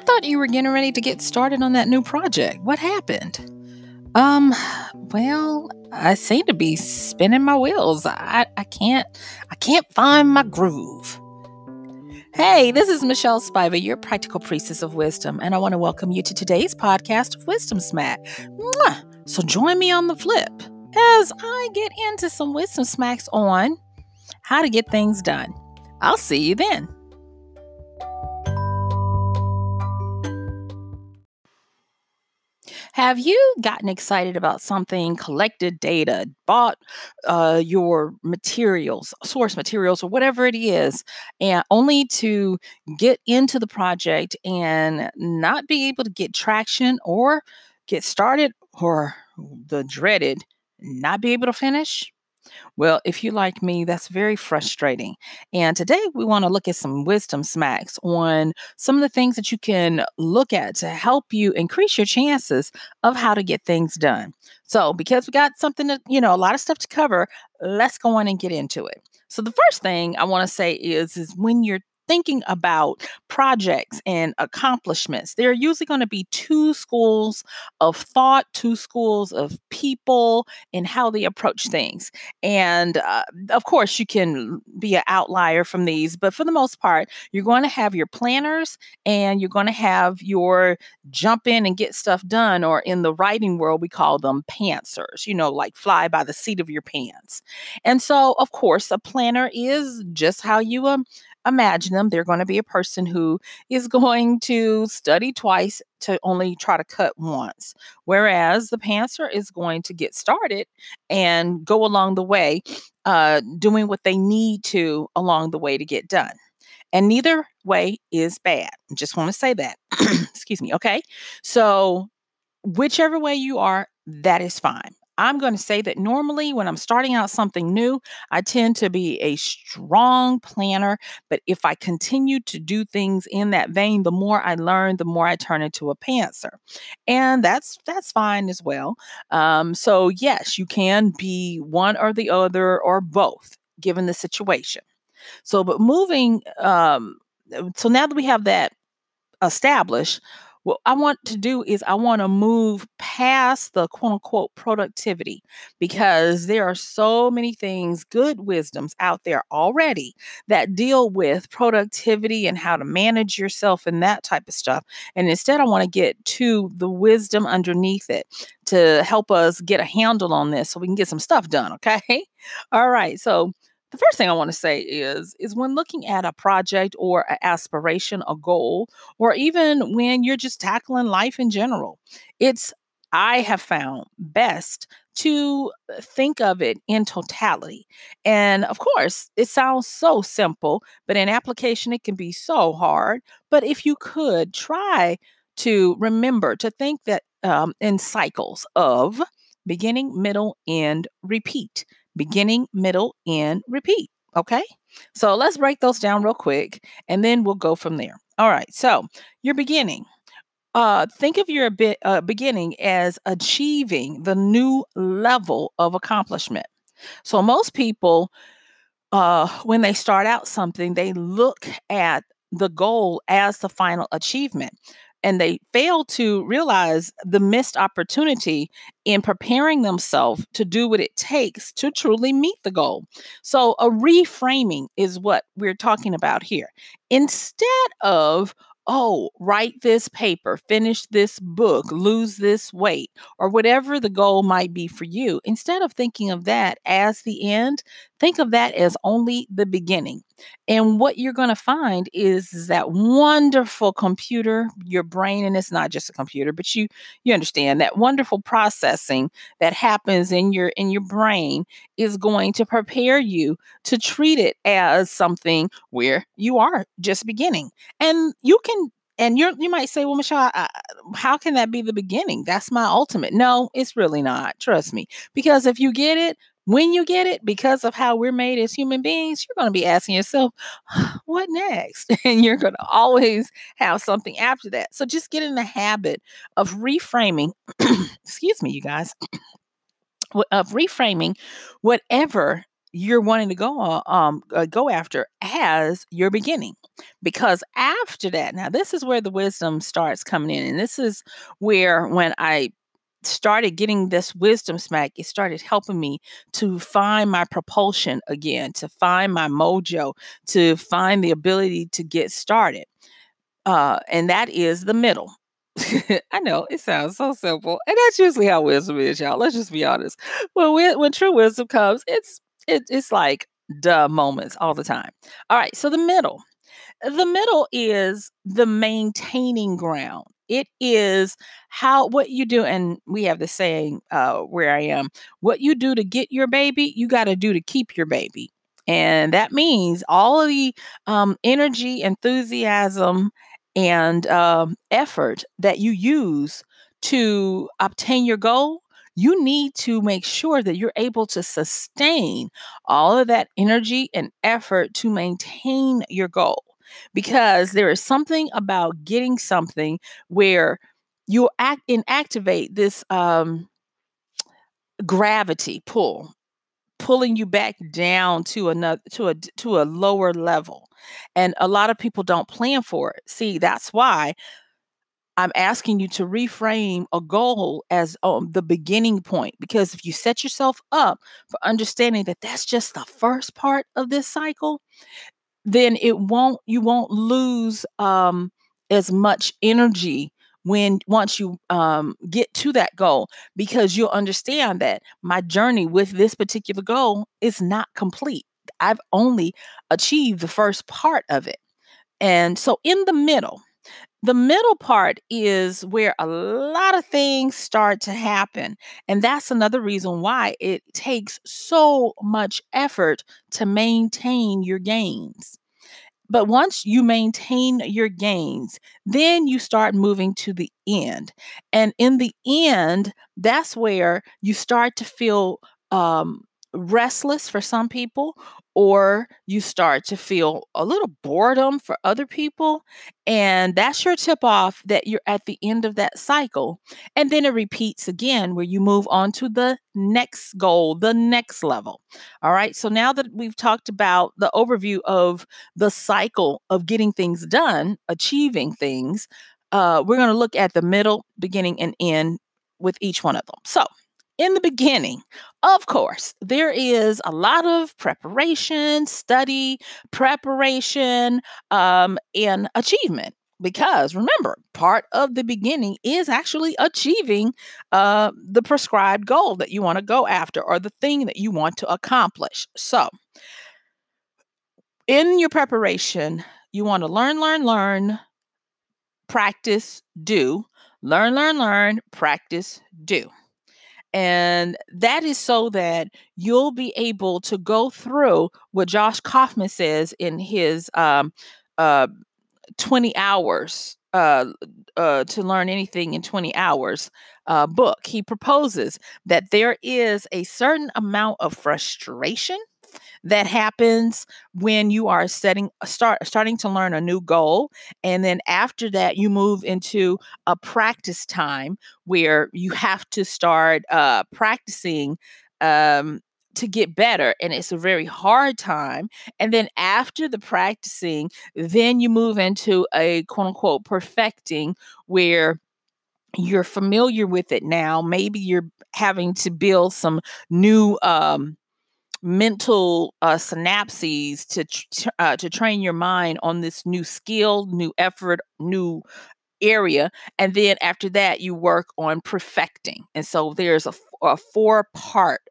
I thought you were getting ready to get started on that new project. What happened? Um, well, I seem to be spinning my wheels. I, I can't I can't find my groove. Hey, this is Michelle Spiva, your practical priestess of wisdom, and I want to welcome you to today's podcast of Wisdom Smack. Mwah! So join me on the flip as I get into some wisdom smacks on how to get things done. I'll see you then. Have you gotten excited about something, collected data, bought uh, your materials, source materials, or whatever it is, and only to get into the project and not be able to get traction or get started, or the dreaded not be able to finish? Well, if you like me, that's very frustrating. And today we want to look at some wisdom smacks on some of the things that you can look at to help you increase your chances of how to get things done. So, because we got something to, you know, a lot of stuff to cover, let's go on and get into it. So, the first thing I want to say is is when you're thinking about projects and accomplishments, there are usually going to be two schools of thought, two schools of people, and how they approach things. And uh, of course, you can be an outlier from these, but for the most part, you're going to have your planners and you're going to have your jump in and get stuff done, or in the writing world, we call them pantsers, you know, like fly by the seat of your pants. And so, of course, a planner is just how you um, imagine them. They're going to be a person who is going to study twice to only try to cut once. Whereas the pantser is going to get started and go along the way, uh, doing what they need to along the way to get done. And neither way is bad. Just want to say that. Excuse me. Okay. So, whichever way you are, that is fine. I'm going to say that normally when I'm starting out something new, I tend to be a strong planner. But if I continue to do things in that vein, the more I learn, the more I turn into a pantser. And that's that's fine as well. Um, so yes, you can be one or the other or both, given the situation. So, but moving, um, so now that we have that established, what I want to do is I want to move past the quote unquote productivity because there are so many things, good wisdoms out there already that deal with productivity and how to manage yourself and that type of stuff. And instead, I want to get to the wisdom underneath it to help us get a handle on this so we can get some stuff done. Okay. All right. So, the first thing I want to say is is when looking at a project or an aspiration, a goal, or even when you're just tackling life in general, it's I have found best to uh, think of it in totality. And of course, it sounds so simple, but in application, it can be so hard. But if you could try to remember to think that um, in cycles of beginning, middle, end, repeat beginning, middle, end, repeat. Okay. So let's break those down real quick and then we'll go from there. All right. So your beginning. Uh, think of your bit, uh, beginning as achieving the new level of accomplishment. So most people, uh, when they start out something, they look at the goal as the final achievement and they fail to realize the missed opportunity in preparing themselves to do what it takes to truly meet the goal. So, a reframing is what we're talking about here. Instead of oh, write this paper, finish this book, lose this weight, or whatever the goal might be for you, instead of thinking of that as the end, think of that as only the beginning. And what you're going to find is that wonderful computer, your brain, and it's not just a computer, but you you understand that wonderful processing that happens in your in your brain is going to prepare you to treat it as something where you are just beginning. And you can and you you might say, well, Michelle, I, how can that be the beginning? That's my ultimate. No, it's really not. Trust me. Because if you get it, when you get it, because of how we're made as human beings, you're going to be asking yourself, what next? And you're going to always have something after that. So just get in the habit of reframing, excuse me, you guys, of reframing whatever you're wanting to go uh, um uh, go after as your beginning because after that now this is where the wisdom starts coming in and this is where when i started getting this wisdom smack it started helping me to find my propulsion again to find my mojo to find the ability to get started uh and that is the middle I know it sounds so simple, and that's usually how wisdom is, y'all. Let's just be honest. When we, when true wisdom comes, it's it, it's like duh moments all the time. All right, so the middle, the middle is the maintaining ground. It is how what you do, and we have the saying uh, where I am: what you do to get your baby, you got to do to keep your baby. And that means all of the um, energy, enthusiasm, and um, effort that you use to obtain your goal, you need to make sure that you're able to sustain all of that energy and effort to maintain your goal. Because there is something about getting something where you act inactivate this um, gravity pull pulling you back down to another to a to a lower level. And a lot of people don't plan for it. See that's why i'm asking you to reframe a goal as um, the beginning point because if you set yourself up for understanding that that's just the first part of this cycle then it won't you won't lose um as much energy when once you um, get to that goal because you'll understand that my journey with this particular goal is not complete. I've only achieved the first part of it. And so in the middle the middle part is where a lot of things start to happen and that's another reason why it takes so much effort to maintain your gains but once you maintain your gains, then you start moving to the end. And in the end, that's where you start to feel um, restless for some people, or you start to feel a little boredom for other people. And that's your tip off that you're at the end of that cycle. And then it repeats again where you move on to the next goal, the next level. All right. So now that we've talked about the overview of the cycle of getting things done, achieving things, uh, we're going to look at the middle, beginning, and end with each one of them. So, in the beginning, of course, there is a lot of preparation, study, preparation, um, and achievement. Because remember, part of the beginning is actually achieving uh, the prescribed goal that you want to go after or the thing that you want to accomplish. So, in your preparation, you want to learn, learn, learn, practice, do. Learn, learn, learn, practice, do. And that is so that you'll be able to go through what Josh Kaufman says in his um, uh, 20 hours uh, uh, to learn anything in 20 hours uh, book. He proposes that there is a certain amount of frustration that happens when you are setting start starting to learn a new goal and then after that you move into a practice time where you have to start uh, practicing um, to get better and it's a very hard time and then after the practicing then you move into a quote unquote perfecting where you're familiar with it now maybe you're having to build some new um, mental uh, synapses to tr- uh, to train your mind on this new skill, new effort, new area, and then after that you work on perfecting. And so there's a, a four part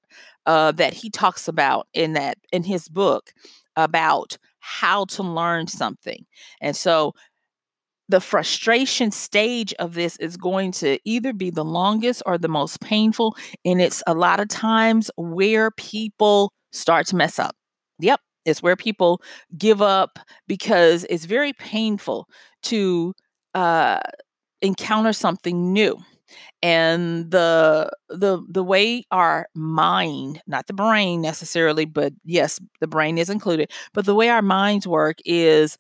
uh, that he talks about in that in his book about how to learn something. And so the frustration stage of this is going to either be the longest or the most painful. And it's a lot of times where people start to mess up. Yep, it's where people give up because it's very painful to uh, encounter something new. And the the the way our mind, not the brain necessarily, but yes, the brain is included, but the way our minds work is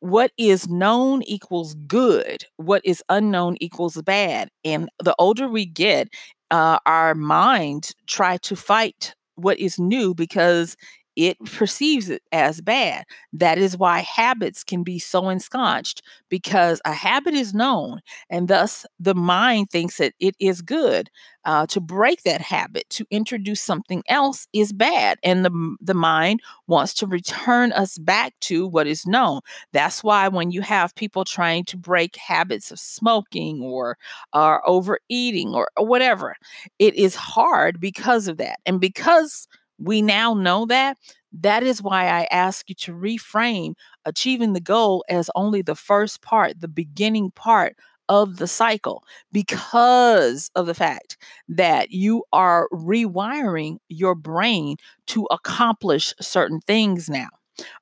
what is known equals good what is unknown equals bad and the older we get uh, our minds try to fight what is new because it perceives it as bad. That is why habits can be so ensconced because a habit is known, and thus the mind thinks that it is good. Uh, to break that habit, to introduce something else is bad, and the the mind wants to return us back to what is known. That's why when you have people trying to break habits of smoking or or overeating or, or whatever, it is hard because of that, and because we now know that. That is why I ask you to reframe achieving the goal as only the first part, the beginning part of the cycle, because of the fact that you are rewiring your brain to accomplish certain things now.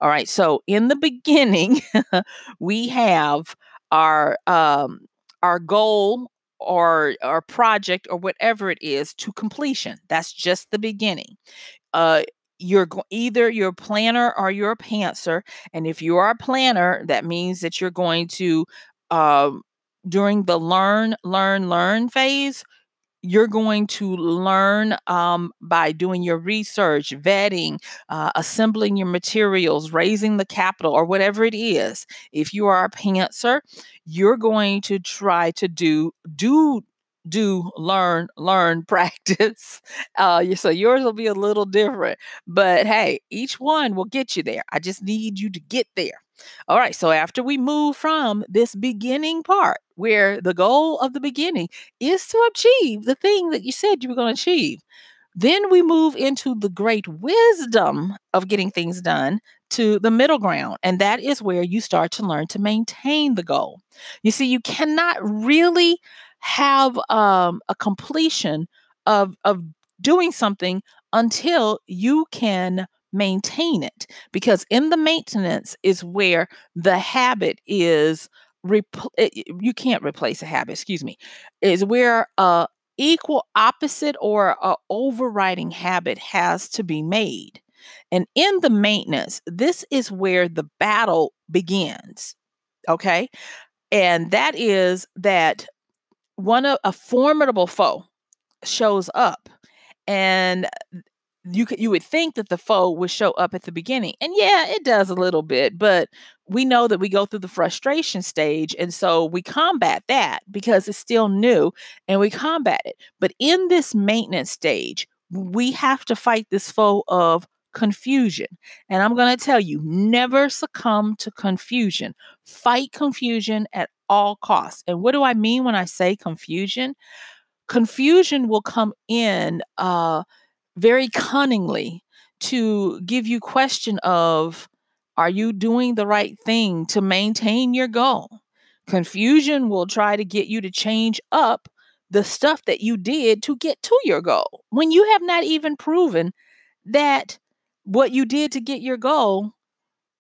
All right. So in the beginning, we have our um, our goal or our project or whatever it is to completion. That's just the beginning uh, you're go- either you're a planner or you're a pantser. And if you are a planner, that means that you're going to, uh, during the learn, learn, learn phase, you're going to learn um, by doing your research, vetting, uh, assembling your materials, raising the capital, or whatever it is. If you are a pantser, you're going to try to do do do learn learn practice uh so yours will be a little different but hey each one will get you there i just need you to get there all right so after we move from this beginning part where the goal of the beginning is to achieve the thing that you said you were going to achieve then we move into the great wisdom of getting things done to the middle ground. And that is where you start to learn to maintain the goal. You see, you cannot really have um, a completion of of doing something until you can maintain it because in the maintenance is where the habit is repl- eh, you can't replace a habit excuse me is where a equal opposite or a overriding habit has to be made. And in the maintenance this is where the battle begins okay? And that is that one of a formidable foe shows up and uh, you could you would think that the foe would show up at the beginning and yeah it does a little bit but we know that we go through the frustration stage and so we combat that because it's still new and we combat it but in this maintenance stage we have to fight this foe of confusion and i'm going to tell you never succumb to confusion. Fight confusion at all costs. And what do I mean when I say confusion? Confusion will come in uh, very cunningly to give you question of are you doing the right thing to maintain your goal? Confusion will try to get you to change up the stuff that you did to get to your goal when you have not even proven that what you did to get your goal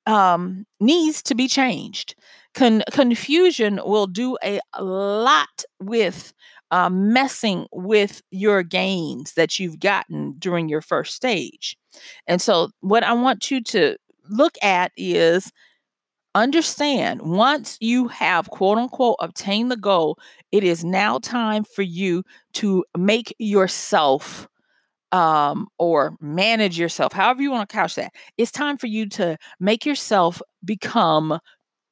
um, needs to be changed. Con- confusion will do a lot with uh, messing with your gains that you've gotten during your first stage. And so, what I want you to look at is understand once you have quote unquote obtained the goal, it is now time for you to make yourself um, or manage yourself, however you want to couch that. It's time for you to make yourself become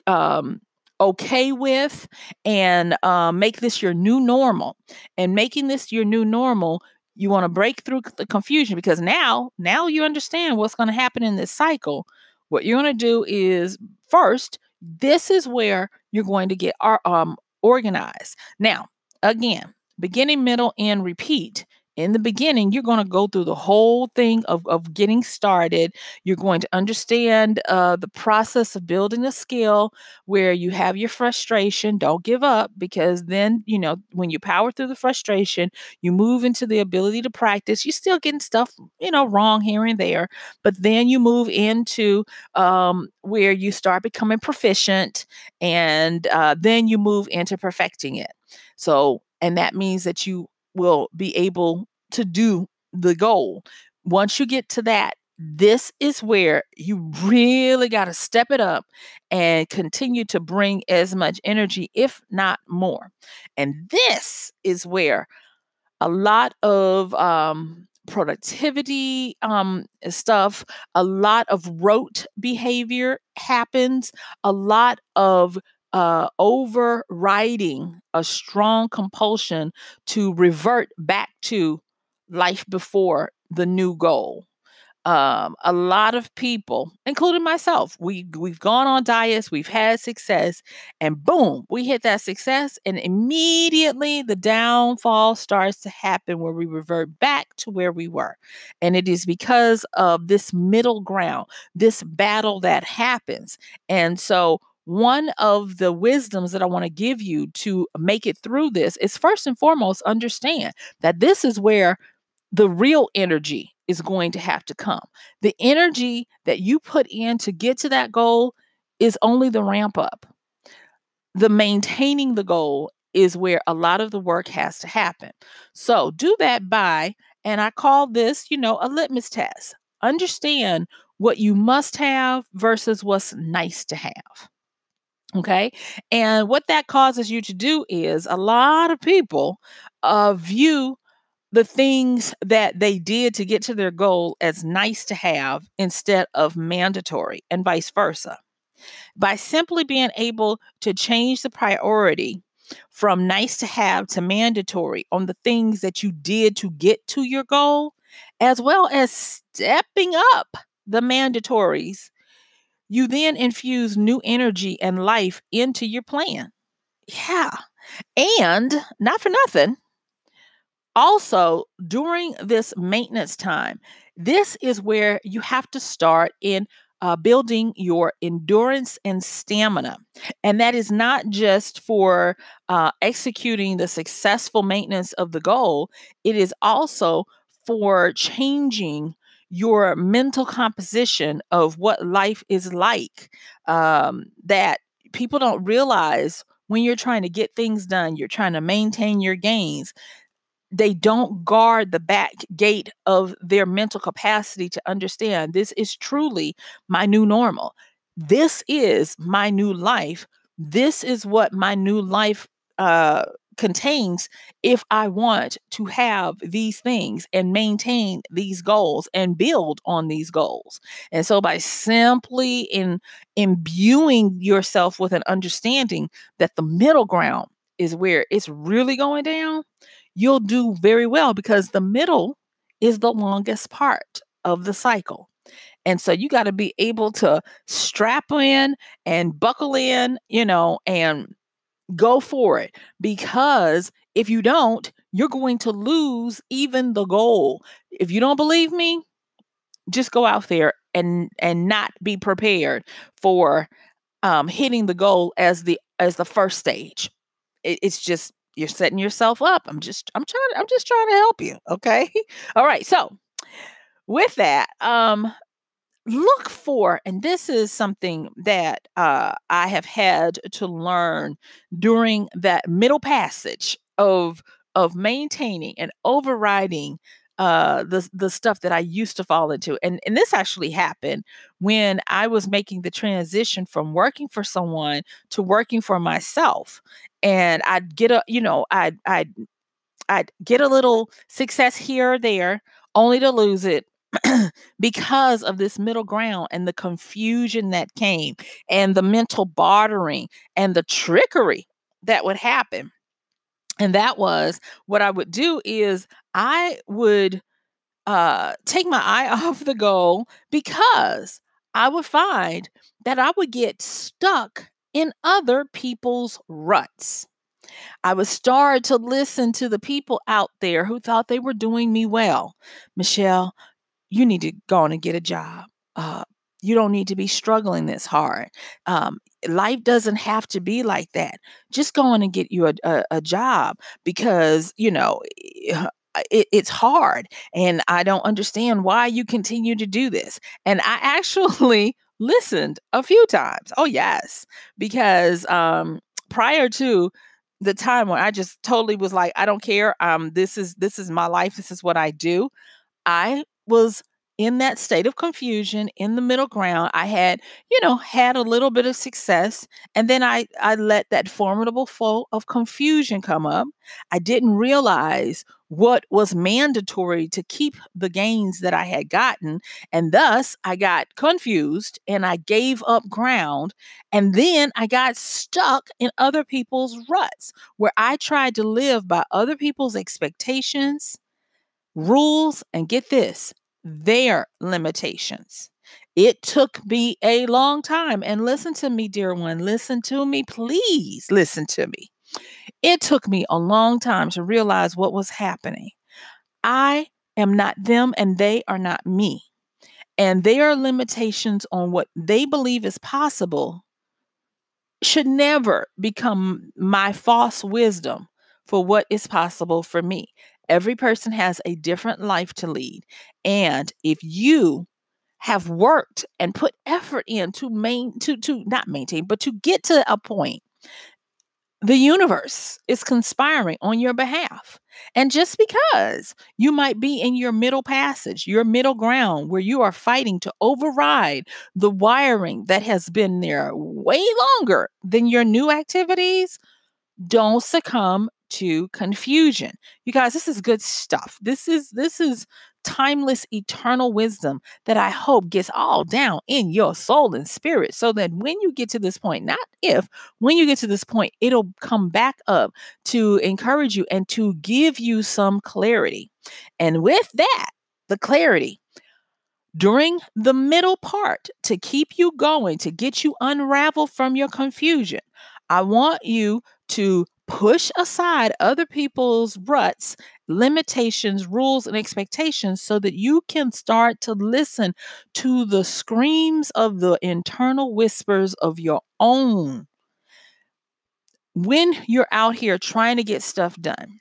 um, okay with and uh, make this your new normal. And making this your new normal, you want to break through the confusion because now, now you understand what's going to happen in this cycle. What you're going to do is first, this is where you're going to get our um, organized. Now, again, beginning, middle, and repeat in the beginning, you're going to go through the whole thing of, of getting started. You're going to understand uh, the process of building a skill where you have your frustration. Don't give up because then, you know, when you power through the frustration, you move into the ability to practice. You're still getting stuff, you know, wrong here and there, but then you move into um, where you start becoming proficient and uh, then you move into perfecting it. So, and that means that you will be able to do the goal. Once you get to that, this is where you really got to step it up and continue to bring as much energy, if not more. And this is where a lot of um, productivity um, stuff. A lot of rote behavior happens. A lot of uh, overriding a strong compulsion to revert back to life before the new goal um, a lot of people, including myself, we we've gone on diets, we've had success, and boom, we hit that success, and immediately the downfall starts to happen where we revert back to where we were, and it is because of this middle ground, this battle that happens, and so. One of the wisdoms that I want to give you to make it through this is first and foremost understand that this is where the real energy is going to have to come. The energy that you put in to get to that goal is only the ramp up. The maintaining the goal is where a lot of the work has to happen. So do that by, and I call this, you know, a litmus test. Understand what you must have versus what's nice to have. Okay. And what that causes you to do is a lot of people uh, view the things that they did to get to their goal as nice to have instead of mandatory, and vice versa. By simply being able to change the priority from nice to have to mandatory on the things that you did to get to your goal, as well as stepping up the mandatories, you then infuse new energy and life into your plan. Yeah. And not for nothing, also, during this maintenance time, this is where you have to start in uh, building your endurance and stamina. And that is not just for uh, executing the successful maintenance of the goal, it is also for changing your mental composition of what life is like um, that people don't realize when you're trying to get things done, you're trying to maintain your gains they don't guard the back gate of their mental capacity to understand this is truly my new normal. This is my new life. This is what my new life uh, contains if I want to have these things and maintain these goals and build on these goals. And so by simply in imbuing yourself with an understanding that the middle ground is where it's really going down, you'll do very well because the middle is the longest part of the cycle. And so you got to be able to strap in and buckle in, you know, and go for it because if you don't, you're going to lose even the goal. If you don't believe me, just go out there and and not be prepared for um, hitting the goal as the as the first stage. It, it's just you're setting yourself up. I'm just I'm trying I'm just trying to help you, okay? All right. So, with that, um look for and this is something that uh I have had to learn during that middle passage of of maintaining and overriding uh, the the stuff that I used to fall into. And and this actually happened when I was making the transition from working for someone to working for myself. And I'd get a, you know, I'd I'd I'd get a little success here or there, only to lose it because of this middle ground and the confusion that came and the mental bartering and the trickery that would happen. And that was what I would do is I would uh, take my eye off the goal because I would find that I would get stuck in other people's ruts. I would start to listen to the people out there who thought they were doing me well. Michelle, you need to go on and get a job. Uh, you don't need to be struggling this hard. Um, life doesn't have to be like that. Just go on and get you a, a, a job because, you know, it, it's hard. And I don't understand why you continue to do this. And I actually listened a few times. Oh, yes. Because um, prior to the time when I just totally was like, I don't care. Um, this is this is my life. This is what I do. I was in that state of confusion in the middle ground i had you know had a little bit of success and then i i let that formidable foe of confusion come up. I didn't realize what was mandatory to keep the gains that i had gotten and thus i got confused and i gave up ground and then i got stuck in other people's ruts where i tried to live by other people's expectations rules and get this their limitations. It took me a long time. And listen to me, dear one. Listen to me, please. Listen to me. It took me a long time to realize what was happening. I am not them, and they are not me. And their limitations on what they believe is possible should never become my false wisdom for what is possible for me. Every person has a different life to lead. And if you have worked and put effort in to main to to not maintain, but to get to a point, the universe is conspiring on your behalf. And just because you might be in your middle passage, your middle ground, where you are fighting to override the wiring that has been there way longer than your new activities, don't succumb to confusion. You guys, this is good stuff. This is this is timeless eternal wisdom that I hope gets all down in your soul and spirit so that when you get to this point, not if, when you get to this point, it'll come back up to encourage you and to give you some clarity. And with that, the clarity during the middle part to keep you going, to get you unraveled from your confusion, I want you to push aside other people's ruts, limitations, rules, and expectations so that you can start to listen to the screams of the internal whispers of your own. When you're out here trying to get stuff done,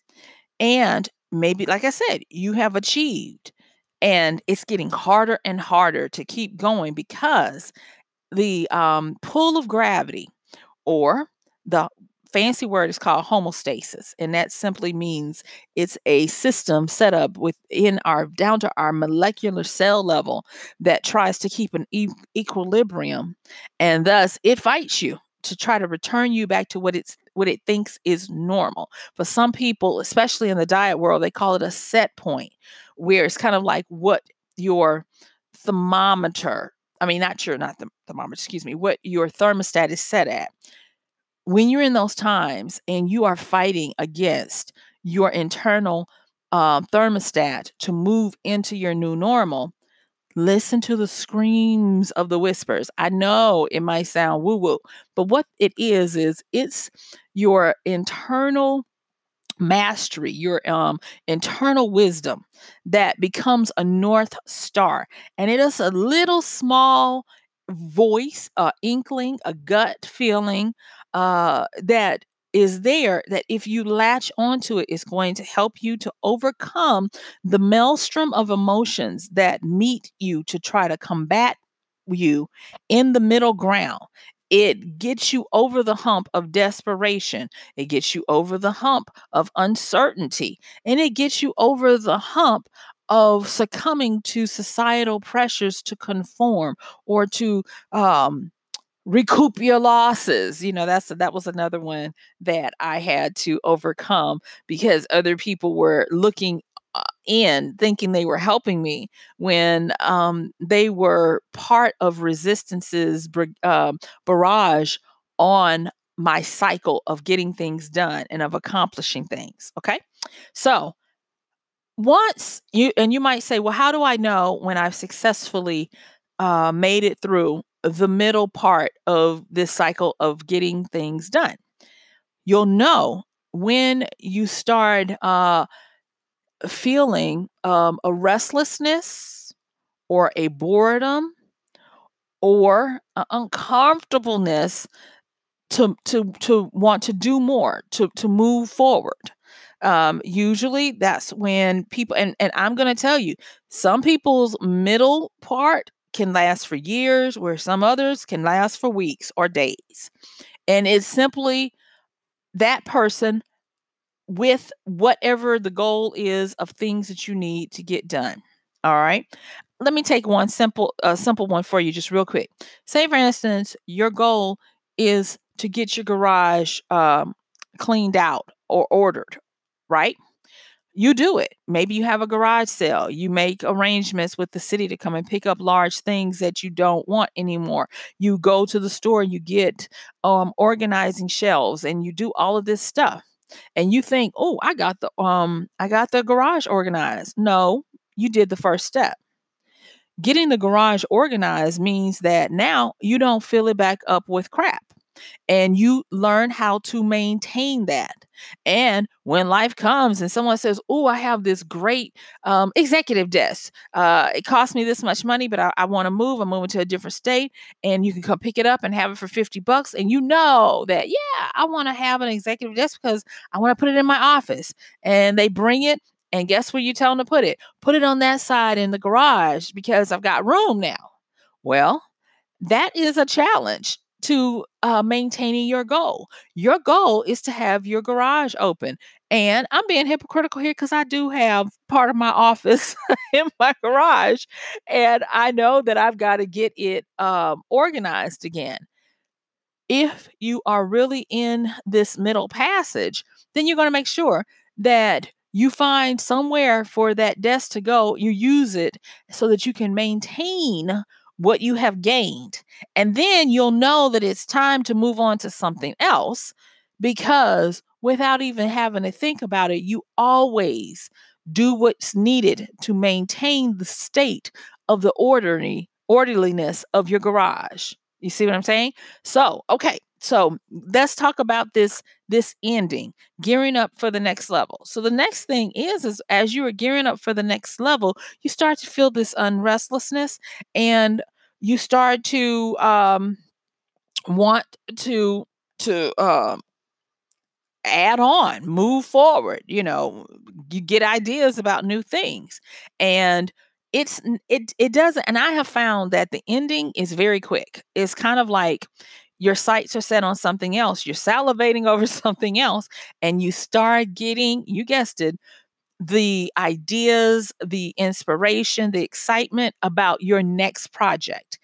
and maybe, like I said, you have achieved, and it's getting harder and harder to keep going because the um, pull of gravity or the fancy word is called homeostasis and that simply means it's a system set up within our down to our molecular cell level that tries to keep an e- equilibrium and thus it fights you to try to return you back to what it's what it thinks is normal. For some people especially in the diet world they call it a set point where it's kind of like what your thermometer i mean not your not the thermometer excuse me what your thermostat is set at when you're in those times and you are fighting against your internal um, thermostat to move into your new normal, listen to the screams of the whispers. I know it might sound woo woo, but what it is, is it's your internal mastery, your um, internal wisdom that becomes a north star. And it is a little small voice, a inkling, a gut feeling uh, that is there that if you latch onto it is going to help you to overcome the maelstrom of emotions that meet you to try to combat you in the middle ground it gets you over the hump of desperation. It gets you over the hump of uncertainty. And it gets you over the hump of succumbing to societal pressures to conform or to um, recoup your losses you know that's that was another one that i had to overcome because other people were looking uh, in thinking they were helping me when um, they were part of resistance's uh, barrage on my cycle of getting things done and of accomplishing things okay? So once you and you might say well how do i know when i've successfully uh, made it through the middle part of this cycle of getting things done. You'll know when you start uh, feeling um, a restlessness or a boredom or uncomfortableness to to to want to do more to to move forward um, usually that's when people and and i'm going to tell you some people's middle part can last for years, where some others can last for weeks or days. And it's simply that person with whatever the goal is of things that you need to get done. All right. let me take one simple a simple one for you just real quick. Say for instance, your goal is to get your garage um, cleaned out or ordered, right? You do it. Maybe you have a garage sale. You make arrangements with the city to come and pick up large things that you don't want anymore. You go to the store, you get um, organizing shelves, and you do all of this stuff. And you think, "Oh, I got the um, I got the garage organized." No, you did the first step getting the garage organized means that now you don't fill it back up with crap and you learn how to maintain that. And when life comes and someone says, Oh, I have this great um, executive desk, uh, it cost me this much money, but I, I want to move. I'm moving to a different state, and you can come pick it up and have it for 50 bucks. And you know that, yeah, I want to have an executive desk because I want to put it in my office. And they bring it and guess where you tell them to put it? Put it on that side in the garage because I've got room now. Well, that is a challenge to uh, maintaining your goal. Your goal is to have your garage open. And I'm being hypocritical here because I do have part of my office in my garage. And I know that I've got to get it um, organized again. If you are really in this middle passage, then you're going to make sure that you find somewhere for that desk to go, you use it so that you can maintain what you have gained. And then you'll know that it's time to move on to something else because without even having to think about it, you always do what's needed to maintain the state of the orderly orderliness of your garage. You see what I'm saying? So, okay, so let's talk about this this ending gearing up for the next level so the next thing is is as you are gearing up for the next level you start to feel this unrestlessness and you start to um want to to um add on move forward you know you get ideas about new things and it's it it doesn't and i have found that the ending is very quick it's kind of like your sights are set on something else. You're salivating over something else, and you start getting, you guessed it, the ideas, the inspiration, the excitement about your next project.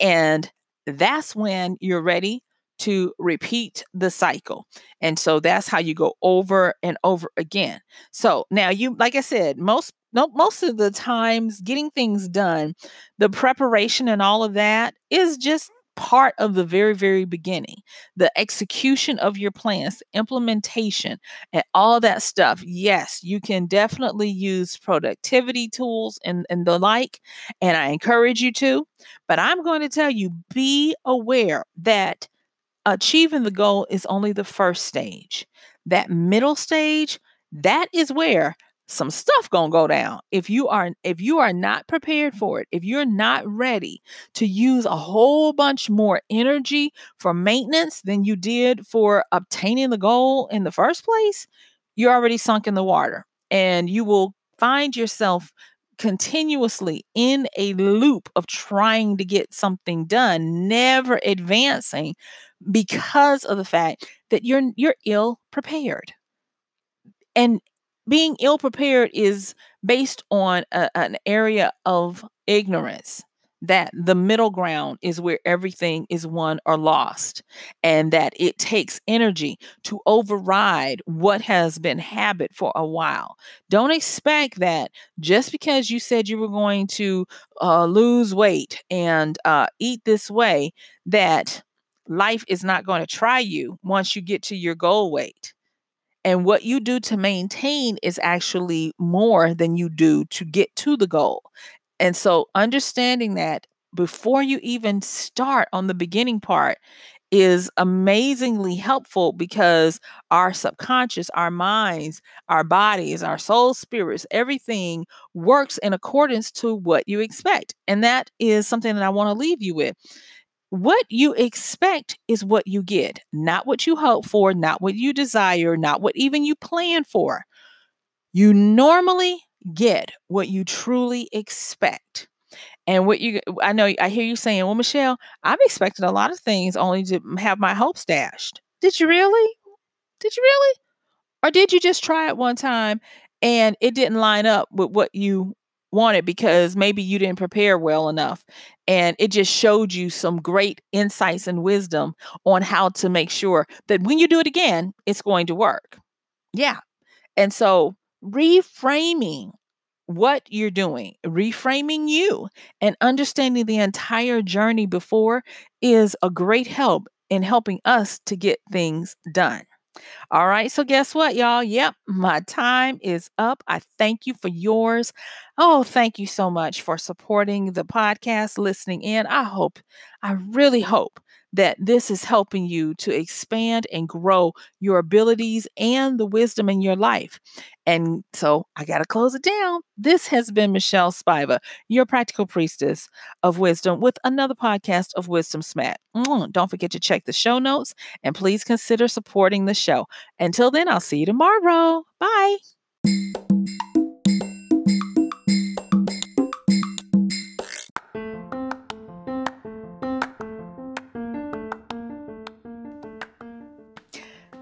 And that's when you're ready to repeat the cycle. And so that's how you go over and over again. So now you like I said, most no, most of the times getting things done, the preparation and all of that is just part of the very, very beginning. The execution of your plans, implementation, and all that stuff. Yes, you can definitely use productivity tools and, and the like. And I encourage you to. But I'm going to tell you be aware that achieving the goal is only the first stage. That middle stage, that is where some stuff going to go down. If you are if you are not prepared mm-hmm. for it if you're not ready to use a whole bunch more energy for maintenance than you did for obtaining the goal in the first place you're already sunk in the water and you will find yourself continuously in a loop of trying to get something done never advancing because of the fact that you're you're ill prepared. And being ill prepared is based on a, an area of ignorance that the middle ground is where everything is won or lost, and that it takes energy to override what has been habit for a while. Don't expect that just because you said you were going to uh, lose weight and uh, eat this way, that life is not going to try you once you get to your goal weight. And what you do to maintain is actually more than you do to get to the goal. And so understanding that before you even start on the beginning part is amazingly helpful because our subconscious, our minds, our bodies, our soul spirits, everything works in accordance to what you expect. And that is something that I want to leave you with. What you expect is what you get, not what you hope for, not what you desire, not what even you plan for. You normally get what you truly expect. And what you, I know, I hear you saying, well, Michelle, I've expected a lot of things only to have my hopes dashed. Did you really? Did you really? Or did you just try it one time and it didn't line up with what you want it because maybe you didn't prepare well enough. And it just showed you some great insights and wisdom on how to make sure that when you do it again, it's going to work. Yeah. And so reframing what you're doing, reframing you, and understanding the entire journey before is a great help in helping us to get things done. All right. So, guess what, y'all? Yep, my time is up. I thank you for yours. Oh, thank you so much for supporting the podcast, listening in. I hope, I really hope that this is helping you to expand and grow your abilities and the wisdom in your life. And so I got to close it down. This has been Michelle Spiva, your practical priestess of wisdom, with another podcast of Wisdom Smack. Don't forget to check the show notes and please consider supporting the show. Until then, I'll see you tomorrow. Bye.